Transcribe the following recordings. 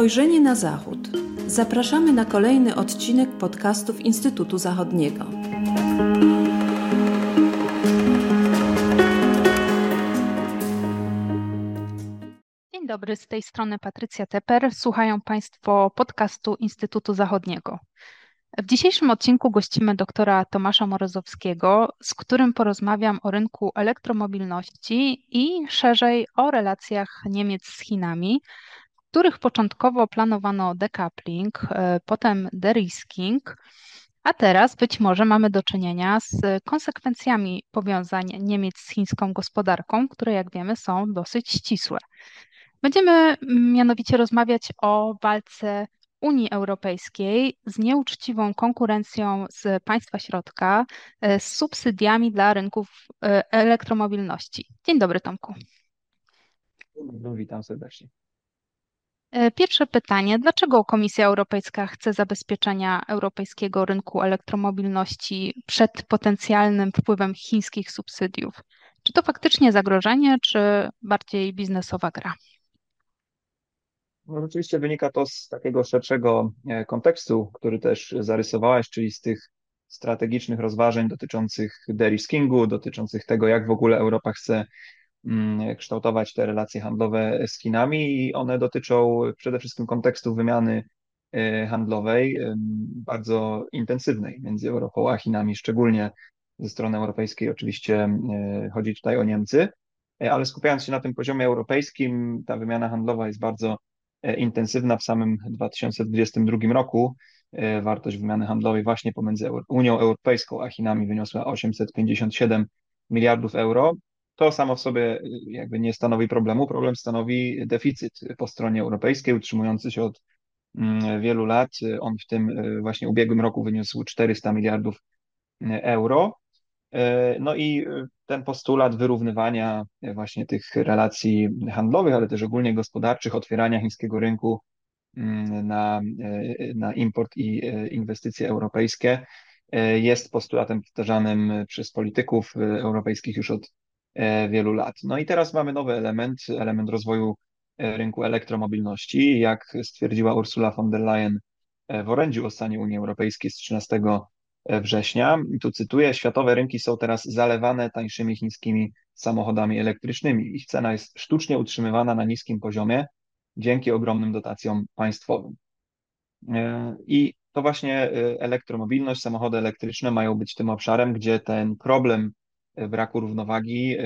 Spojrzenie na Zachód. Zapraszamy na kolejny odcinek podcastów Instytutu Zachodniego. Dzień dobry, z tej strony Patrycja Teper. Słuchają Państwo podcastu Instytutu Zachodniego. W dzisiejszym odcinku gościmy doktora Tomasza Morozowskiego, z którym porozmawiam o rynku elektromobilności i szerzej o relacjach Niemiec z Chinami, których początkowo planowano decoupling, e, potem derisking, a teraz być może mamy do czynienia z konsekwencjami powiązań Niemiec z chińską gospodarką, które jak wiemy są dosyć ścisłe. Będziemy mianowicie rozmawiać o walce Unii Europejskiej z nieuczciwą konkurencją z państwa środka, e, z subsydiami dla rynków e, elektromobilności. Dzień dobry, Tomku. No, witam serdecznie. E, pierwsze pytanie. Dlaczego Komisja Europejska chce zabezpieczenia europejskiego rynku elektromobilności przed potencjalnym wpływem chińskich subsydiów? Czy to faktycznie zagrożenie, czy bardziej biznesowa gra? No, oczywiście wynika to z takiego szerszego e, kontekstu, który też zarysowałaś, czyli z tych strategicznych rozważań dotyczących deriskingu, dotyczących tego, jak w ogóle Europa chce kształtować te relacje handlowe z Chinami i one dotyczą przede wszystkim kontekstu wymiany e, handlowej, bardzo intensywnej między Europą a Chinami, szczególnie ze strony europejskiej oczywiście e, chodzi tutaj o Niemcy, ale skupiając się na tym poziomie europejskim, ta wymiana handlowa jest bardzo intensywna w samym 2022 roku. Wartość wymiany handlowej właśnie pomiędzy Unią Europejską a Chinami wyniosła 857 miliardów euro. To samo w sobie e, jakby nie stanowi problemu. Problem stanowi deficyt po stronie europejskiej, utrzymujący się od mm, wielu lat. On w tym właśnie ubiegłym roku wyniósł 400 miliardów euro. E, no i ten postulat wyrównywania właśnie tych relacji handlowych, ale też ogólnie gospodarczych, otwierania chińskiego rynku mm, na, na import i inwestycje europejskie jest postulatem powtarzanym przez polityków europejskich już od wielu lat. No i teraz mamy nowy element, element rozwoju rynku elektromobilności. Jak stwierdziła Ursula von der Leyen w orędziu o stanie Unii Europejskiej z 13 września. Tu cytuję: Światowe rynki są teraz zalewane tańszymi chińskimi samochodami elektrycznymi. Ich cena jest sztucznie utrzymywana na niskim poziomie dzięki ogromnym dotacjom państwowym. E, I to właśnie e, elektromobilność, samochody elektryczne mają być tym obszarem, gdzie ten problem braku równowagi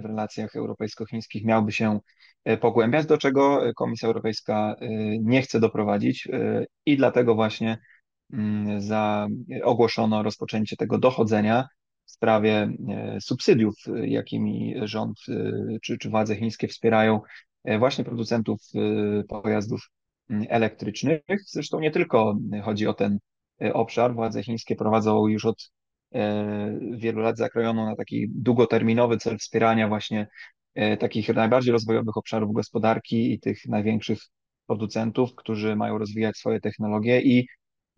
w relacjach europejsko-chińskich miałby się e, pogłębiać, do czego Komisja Europejska nie chce doprowadzić i dlatego właśnie Mm, za, ogłoszono rozpoczęcie tego dochodzenia w sprawie e, subsydiów, jakimi rząd e, czy, czy władze chińskie wspierają e, właśnie producentów pojazdów mm, elektrycznych. Zresztą nie tylko chodzi o ten obszar. Władze chińskie prowadzą już od wielu lat zakrojoną na taki długoterminowy cel wspierania właśnie takich najbardziej rozwojowych obszarów gospodarki i tych największych producentów, którzy mają rozwijać swoje technologie i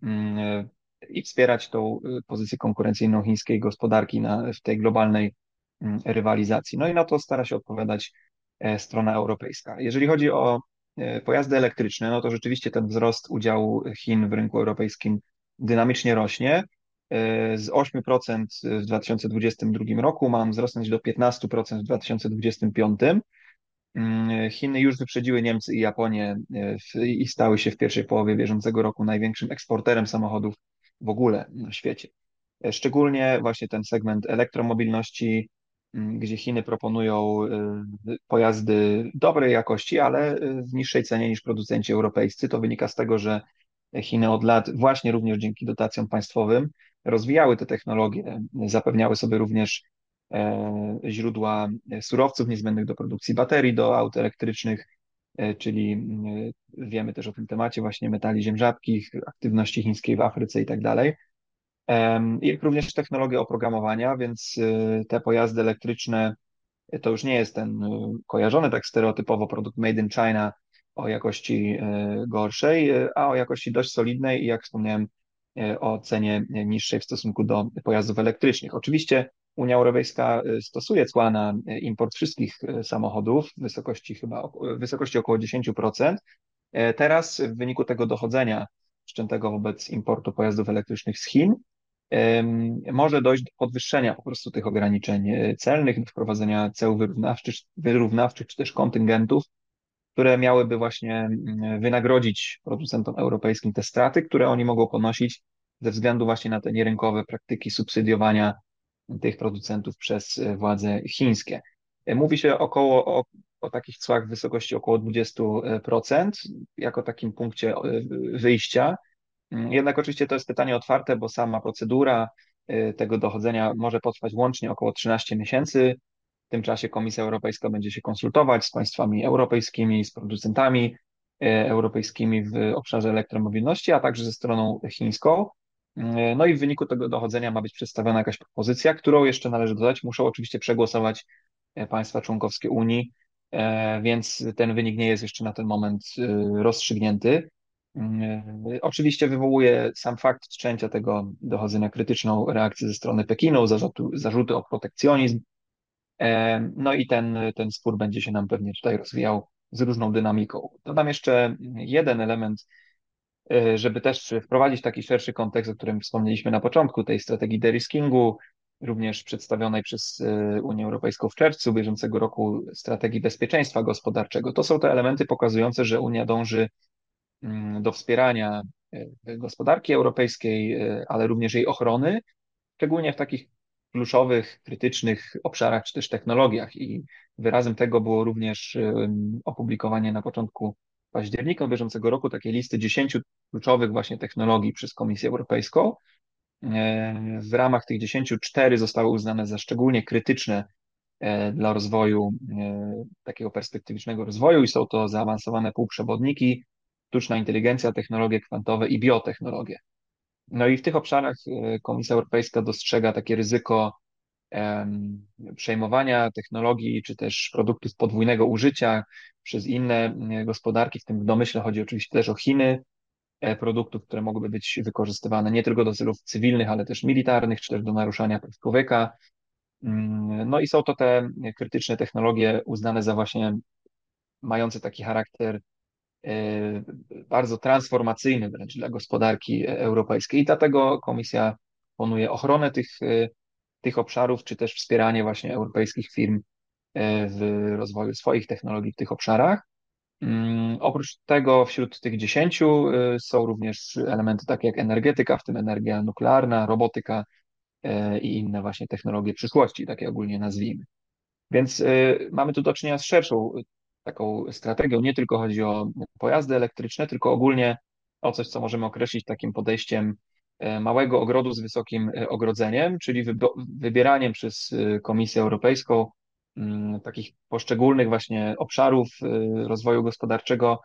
Mm, i wspierać tą pozycję konkurencyjną chińskiej gospodarki na, w tej globalnej mm, rywalizacji. No i na to stara się odpowiadać e, strona europejska. Jeżeli chodzi o e, pojazdy elektryczne, no to rzeczywiście ten wzrost udziału Chin w rynku europejskim dynamicznie rośnie. E, z 8% w 2022 roku mam wzrosnąć do 15% w 2025. Mm, Chiny już wyprzedziły Niemcy i Japonię e, i stały się w pierwszej połowie bieżącego roku największym eksporterem samochodów w ogóle na świecie. E, szczególnie właśnie ten segment elektromobilności, mm, gdzie Chiny proponują pojazdy dobrej jakości, ale w niższej cenie niż producenci europejscy. To wynika z tego, że Chiny od lat, właśnie również dzięki dotacjom państwowym, rozwijały te technologie, zapewniały sobie również E, źródła surowców niezbędnych do produkcji baterii do aut elektrycznych, e, czyli e, wiemy też o tym temacie właśnie metali ziem rzadkich, aktywności chińskiej w Afryce i tak dalej. Jak również technologie oprogramowania, więc te pojazdy elektryczne to już nie jest ten kojarzony tak stereotypowo produkt made in China o jakości gorszej, a o jakości dość solidnej i jak wspomniałem, o cenie niższej w stosunku do pojazdów elektrycznych. Oczywiście Unia Europejska stosuje cła na import wszystkich samochodów w wysokości chyba w wysokości około 10%, Teraz w wyniku tego dochodzenia wszczętego wobec importu pojazdów elektrycznych z Chin może dojść do podwyższenia po prostu tych ograniczeń celnych, wprowadzenia ceł wyrównawczych, wyrównawczych czy też kontyngentów, które miałyby właśnie wynagrodzić producentom europejskim te straty, które oni mogą ponosić ze względu właśnie na te nierynkowe praktyki subsydiowania tych producentów przez władze chińskie. Mówi się około o, o takich cłach w wysokości około 20% jako takim punkcie wyjścia. Jednak oczywiście to jest pytanie otwarte, bo sama procedura tego dochodzenia może potrwać łącznie około 13 miesięcy. Tym czasie Komisja Europejska będzie się konsultować z państwami europejskimi, z producentami europejskimi w obszarze elektromobilności, a także ze stroną chińską. No i w wyniku tego dochodzenia ma być przedstawiona jakaś propozycja, którą jeszcze należy dodać, muszą oczywiście przegłosować e, państwa członkowskie Unii, e, więc ten wynik nie jest jeszcze na ten moment e, rozstrzygnięty. Oczywiście wywołuje sam fakt wszczęcia tego dochodzenia krytyczną reakcję ze strony Pekinu, zarzuty, zarzuty o protekcjonizm. No i ten, ten spór będzie się nam pewnie tutaj rozwijał z różną dynamiką. Dodam jeszcze jeden element E, żeby też wprowadzić taki szerszy kontekst, o którym wspomnieliśmy na początku, tej strategii deriskingu, również przedstawionej przez e, Unię Europejską w czerwcu bieżącego roku strategii bezpieczeństwa gospodarczego. To są te elementy pokazujące, że Unia dąży mm, do wspierania e, gospodarki europejskiej, ale również jej ochrony, szczególnie w takich kluczowych, krytycznych obszarach czy też technologiach. I wyrazem tego było również opublikowanie na początku października bieżącego roku takiej listy 10 kluczowych właśnie technologii przez Komisję Europejską. E, w ramach tych 10 cztery zostały uznane za szczególnie krytyczne e, dla rozwoju, e, takiego perspektywicznego rozwoju i są to zaawansowane półprzewodniki, sztuczna inteligencja, technologie kwantowe i biotechnologie. No i w tych obszarach Komisja Europejska dostrzega takie ryzyko przejmowania technologii czy też produktów podwójnego użycia przez inne gospodarki, w tym w domyśle chodzi oczywiście też o Chiny, e, produktów, które mogłyby być wykorzystywane nie tylko do celów cywilnych, ale też militarnych, czy też do naruszania praw człowieka. Mm, no i są to te krytyczne technologie uznane za właśnie mające taki charakter bardzo transformacyjny wręcz dla gospodarki europejskiej. I dlatego Komisja proponuje ochronę tych e, tych obszarów, czy też wspieranie właśnie europejskich firm e, w rozwoju swoich technologii w tych obszarach. Mm, oprócz tego wśród tych dziesięciu e, są również elementy takie jak energetyka, w tym energia nuklearna, robotyka e, i inne właśnie technologie przyszłości, takie ogólnie nazwijmy. Więc mamy tu do czynienia z szerszą taką strategią. Nie tylko chodzi o pojazdy elektryczne, tylko ogólnie o coś, co możemy określić takim podejściem E, małego ogrodu z wysokim e, ogrodzeniem, czyli wybieraniem przez e, Komisję Europejską mm, takich poszczególnych właśnie obszarów rozwoju gospodarczego,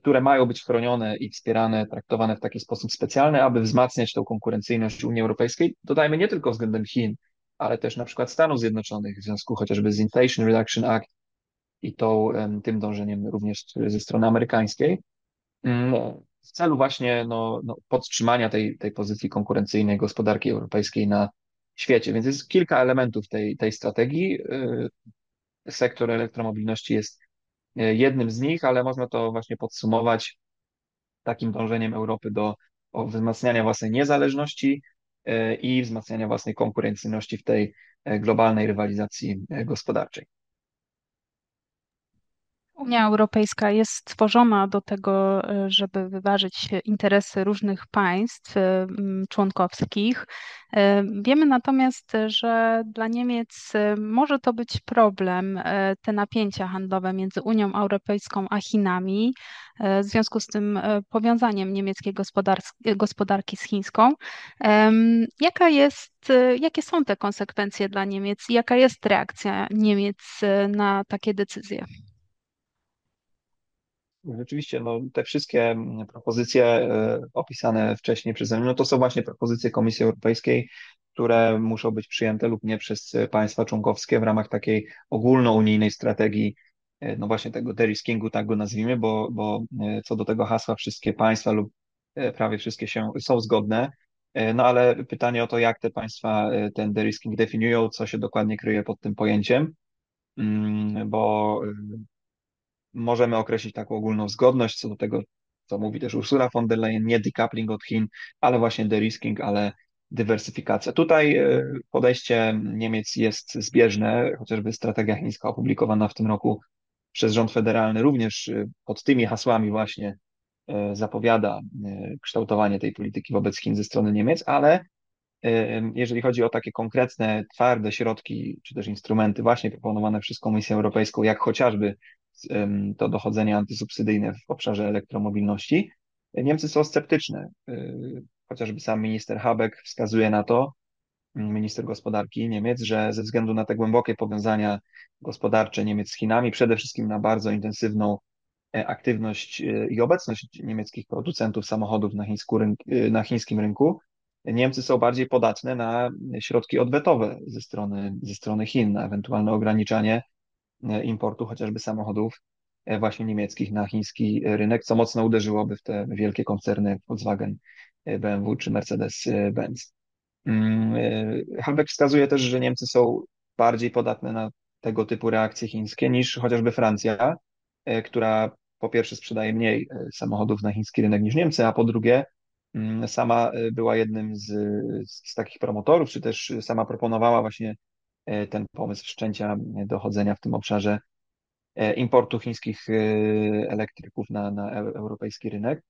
które mają być chronione i wspierane, traktowane w taki sposób specjalny, aby wzmacniać tą konkurencyjność Unii Europejskiej. Dodajmy nie tylko względem Chin, ale też na przykład Stanów Zjednoczonych w związku chociażby z Inflation Reduction Act i tą, tym dążeniem również ze strony amerykańskiej. Mm, w celu właśnie no, no, podtrzymania tej, tej pozycji konkurencyjnej gospodarki europejskiej na świecie. Więc jest kilka elementów tej, tej strategii. Y, sektor elektromobilności jest y, jednym z nich, ale można to właśnie podsumować takim dążeniem Europy do wzmacniania własnej niezależności y, i wzmacniania własnej konkurencyjności w tej globalnej rywalizacji gospodarczej. Unia Europejska jest stworzona do tego, e, żeby wyważyć interesy różnych państw e, członkowskich. E, wiemy natomiast, że dla Niemiec może to być problem, te napięcia handlowe między Unią Europejską a Chinami, w związku z tym powiązaniem niemieckiej gospodarki z chińską. Jaka jest, jakie są te konsekwencje dla Niemiec i jaka jest reakcja Niemiec na takie decyzje? Rzeczywiście, no, te wszystkie mm, propozycje e, opisane wcześniej przeze mnie, no to są właśnie propozycje Komisji Europejskiej, które muszą być przyjęte lub nie przez państwa członkowskie w ramach takiej ogólnounijnej strategii, e, no właśnie tego deriskingu, tak go nazwijmy, bo, bo e, co do tego hasła wszystkie państwa lub prawie wszystkie się, są zgodne. No ale pytanie o to, jak te państwa ten derisking definiują, co się dokładnie kryje pod tym pojęciem, mm, bo możemy określić taką ogólną zgodność co do tego, co mówi też Ursula von der Leyen, nie decoupling od Chin, ale właśnie de-risking, ale dywersyfikacja. Tutaj e, podejście Niemiec jest zbieżne, chociażby strategia chińska opublikowana w tym roku przez rząd federalny również e, pod tymi hasłami właśnie e, zapowiada kształtowanie tej polityki wobec Chin ze strony Niemiec, ale jeżeli chodzi o takie konkretne, twarde środki, czy też instrumenty właśnie proponowane przez Komisję Europejską, jak chociażby to dochodzenie antysubsydyjne w obszarze elektromobilności, Niemcy są sceptyczne. Chociażby sam minister Habeck wskazuje na to, minister gospodarki Niemiec, że ze względu na te głębokie powiązania gospodarcze Niemiec z Chinami, przede wszystkim na bardzo intensywną e, aktywność e, i obecność niemieckich producentów samochodów na, e, na chińskim rynku, Niemcy są bardziej podatne na środki odwetowe ze strony, ze strony Chin, na ewentualne ograniczanie importu chociażby samochodów właśnie niemieckich na chiński rynek, co mocno uderzyłoby w te wielkie koncerny Volkswagen, BMW czy Mercedes-Benz. Mm, Habeck wskazuje też, że Niemcy są bardziej podatne na tego typu reakcje chińskie niż chociażby Francja, która po pierwsze sprzedaje mniej samochodów na chiński rynek niż Niemcy, a po drugie Mm, sama e, była jednym z, z takich promotorów, czy też sama proponowała właśnie e, ten pomysł wszczęcia dochodzenia w tym obszarze e, importu chińskich elektryków na, na europejski rynek.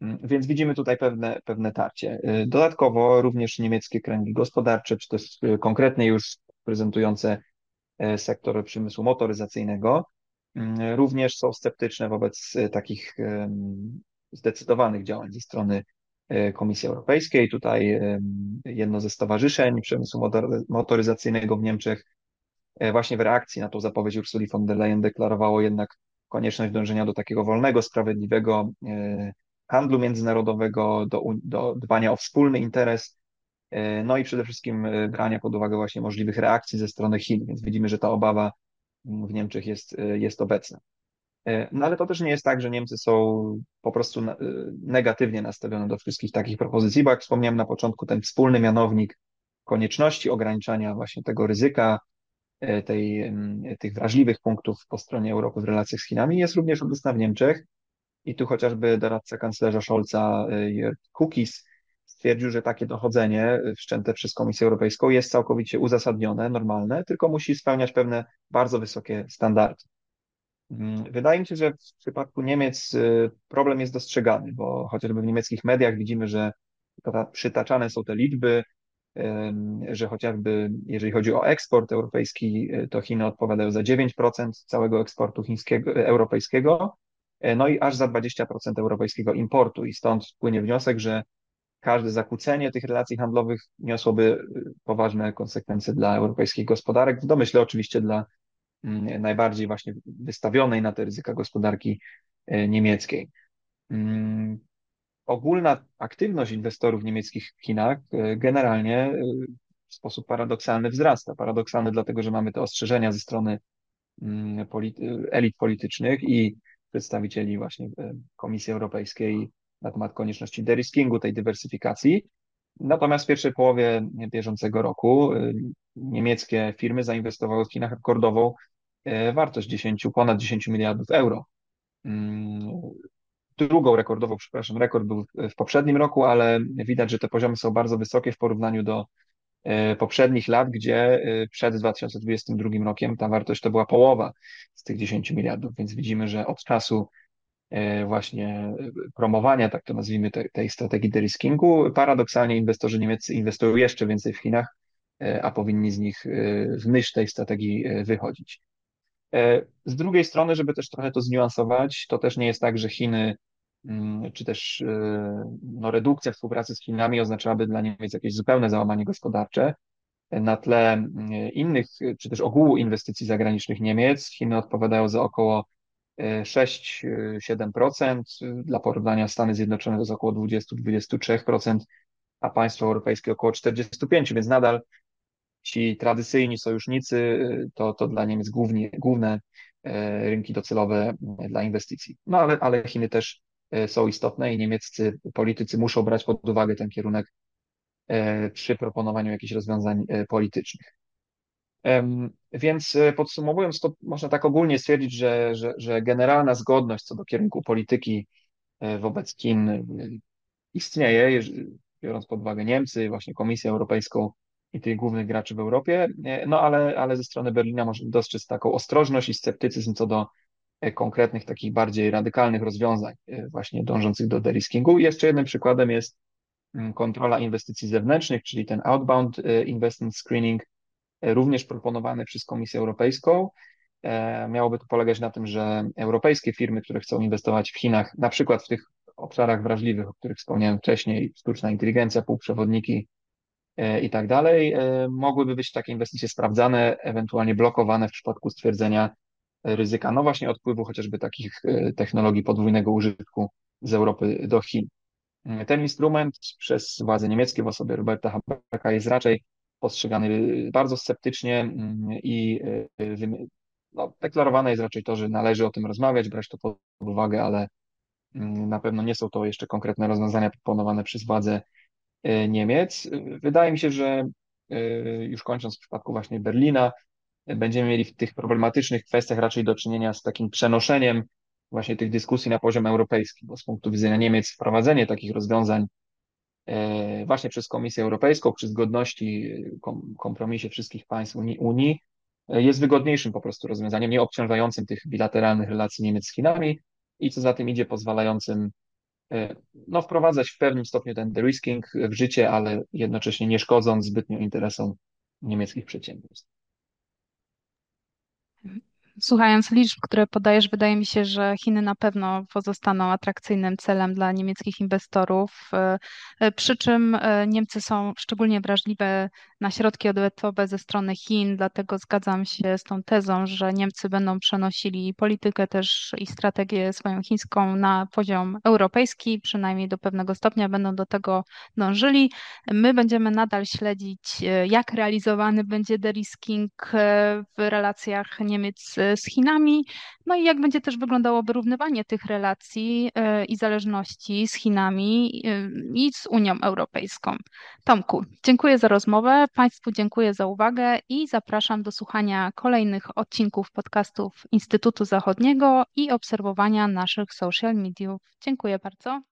Mm, więc widzimy tutaj pewne, pewne tarcie. Dodatkowo również niemieckie kręgi gospodarcze, czy też konkretnie już prezentujące sektor przemysłu motoryzacyjnego, mm, również są sceptyczne wobec takich zdecydowanych działań ze strony E, Komisji Europejskiej. Tutaj jedno ze stowarzyszeń przemysłu motoryzacyjnego w Niemczech e, właśnie w reakcji na tą zapowiedź Ursuli von der Leyen deklarowało jednak konieczność dążenia do takiego wolnego, sprawiedliwego e, handlu międzynarodowego, do, do dbania o wspólny interes, no i przede wszystkim brania pod uwagę właśnie możliwych reakcji ze strony Chin, więc widzimy, że ta obawa w Niemczech jest, jest obecna. E, no ale to też nie jest tak, że Niemcy są po prostu e, negatywnie nastawione do wszystkich takich propozycji, bo jak wspomniałem na początku, ten wspólny mianownik konieczności ograniczania właśnie tego ryzyka, e, tej, tych wrażliwych punktów po stronie Europy w relacjach z Chinami jest również obecna w Niemczech. I tu chociażby doradca kanclerza Scholza, Jörg Kukis, stwierdził, że takie dochodzenie wszczęte przez Komisję Europejską jest całkowicie uzasadnione, normalne, tylko musi spełniać pewne bardzo wysokie standardy. Mm, wydaje mi się, że w przypadku Niemiec y, problem jest dostrzegany, bo chociażby w niemieckich mediach widzimy, że przytaczane są te liczby, że chociażby jeżeli chodzi o eksport europejski, y, to Chiny odpowiadają za 9% całego eksportu chińskiego, y, europejskiego, no i aż za 20% europejskiego importu. I stąd płynie wniosek, że każde zakłócenie tych relacji handlowych niosłoby poważne konsekwencje dla europejskich gospodarek, w domyśle oczywiście dla najbardziej właśnie wystawionej na te ryzyka gospodarki e, niemieckiej. Mm, ogólna aktywność inwestorów niemieckich w Chinach e, generalnie e, w sposób paradoksalny wzrasta. Paradoksalny dlatego, że mamy te ostrzeżenia ze strony mm, elit politycznych i przedstawicieli właśnie Komisji Europejskiej na temat konieczności deriskingu, tej dywersyfikacji. Natomiast w pierwszej połowie bieżącego roku niemieckie firmy zainwestowały w Chinach rekordową wartość 10, ponad 10 miliardów euro. Mm, drugą rekordową, przepraszam, rekord był w poprzednim roku, ale widać, że te poziomy są bardzo wysokie w porównaniu do e, poprzednich lat, gdzie e, przed 2022 rokiem ta wartość to była połowa z tych 10 miliardów, więc widzimy, że od czasu właśnie promowania, tak to nazwijmy, tej strategii deriskingu, paradoksalnie inwestorzy niemieccy inwestują jeszcze więcej w Chinach, a powinni z nich w myśl tej strategii wychodzić. E, z drugiej strony, żeby też trochę to zniuansować, to też nie jest tak, że Chiny, mm, czy też e, no, redukcja współpracy z Chinami oznaczałaby dla Niemiec jakieś zupełne załamanie gospodarcze. Na tle mm, innych, czy też ogółu inwestycji zagranicznych Niemiec, Chiny odpowiadają za około 6-7%, e, dla porównania Stany Zjednoczone to jest około 20-23%, a państwa europejskie około 45%, więc nadal ci tradycyjni sojusznicy to, to dla Niemiec głównie, główne e, rynki docelowe e, dla inwestycji. No ale, ale Chiny też e, są istotne i niemieccy politycy muszą brać pod uwagę ten kierunek przy proponowaniu jakichś rozwiązań politycznych. Więc podsumowując, to można tak ogólnie stwierdzić, że, że, że generalna zgodność co do kierunku polityki wobec Chin istnieje, biorąc pod uwagę Niemcy, właśnie Komisję Europejską i tych głównych graczy w Europie, no ale, ale ze strony Berlina można dostrzec taką ostrożność i sceptycyzm co do e, konkretnych, takich bardziej radykalnych rozwiązań e, właśnie dążących do deriskingu. Jeszcze jednym przykładem jest mm, kontrola inwestycji zewnętrznych, czyli ten outbound e, investment screening, również proponowany przez Komisję Europejską. Miałoby to polegać na tym, że europejskie firmy, które chcą inwestować w Chinach, na przykład w tych obszarach wrażliwych, o których wspomniałem wcześniej, sztuczna inteligencja, półprzewodniki e, i tak dalej, e, mogłyby być takie inwestycje sprawdzane, ewentualnie blokowane w przypadku stwierdzenia ryzyka, no właśnie odpływu chociażby takich e, technologii podwójnego użytku z Europy do Chin. Ten instrument przez władze niemieckie w osobie Roberta Habecka jest raczej postrzegany bardzo sceptycznie mm, i no, deklarowane jest raczej to, że należy o tym rozmawiać, brać to pod uwagę, ale Mm, na pewno nie są to jeszcze konkretne rozwiązania proponowane przez władze e, Niemiec. Wydaje mi się, że e, już kończąc w przypadku właśnie Berlina, będziemy mieli w tych problematycznych kwestiach raczej do czynienia z takim przenoszeniem właśnie tych dyskusji na poziom europejski, bo z punktu widzenia Niemiec wprowadzenie takich rozwiązań e, właśnie przez Komisję Europejską, przy zgodności, kompromisie wszystkich państw Unii, Unii jest wygodniejszym po prostu rozwiązaniem, nie obciążającym tych bilateralnych relacji Niemiec z Chinami, i co za tym idzie, pozwalającym e, no, wprowadzać w pewnym stopniu ten de-risking w życie, ale jednocześnie nie szkodząc zbytnio interesom niemieckich przedsiębiorstw. Słuchając liczb, które podajesz, wydaje mi się, że Chiny na pewno pozostaną atrakcyjnym celem dla niemieckich inwestorów, e, e, przy czym e, Niemcy są szczególnie wrażliwe na środki odwetowe ze strony Chin, dlatego zgadzam się z tą tezą, że Niemcy będą przenosili politykę też i strategię swoją chińską na poziom europejski, przynajmniej do pewnego stopnia będą do tego dążyli. My będziemy nadal śledzić, jak realizowany będzie derisking w relacjach Niemiec z Chinami, no i jak będzie też wyglądało wyrównywanie tych relacji e, i zależności z Chinami e, i z Unią Europejską. Tomku, dziękuję za rozmowę, Państwu dziękuję za uwagę i zapraszam do słuchania kolejnych odcinków podcastów Instytutu Zachodniego i obserwowania naszych social mediów. Dziękuję bardzo.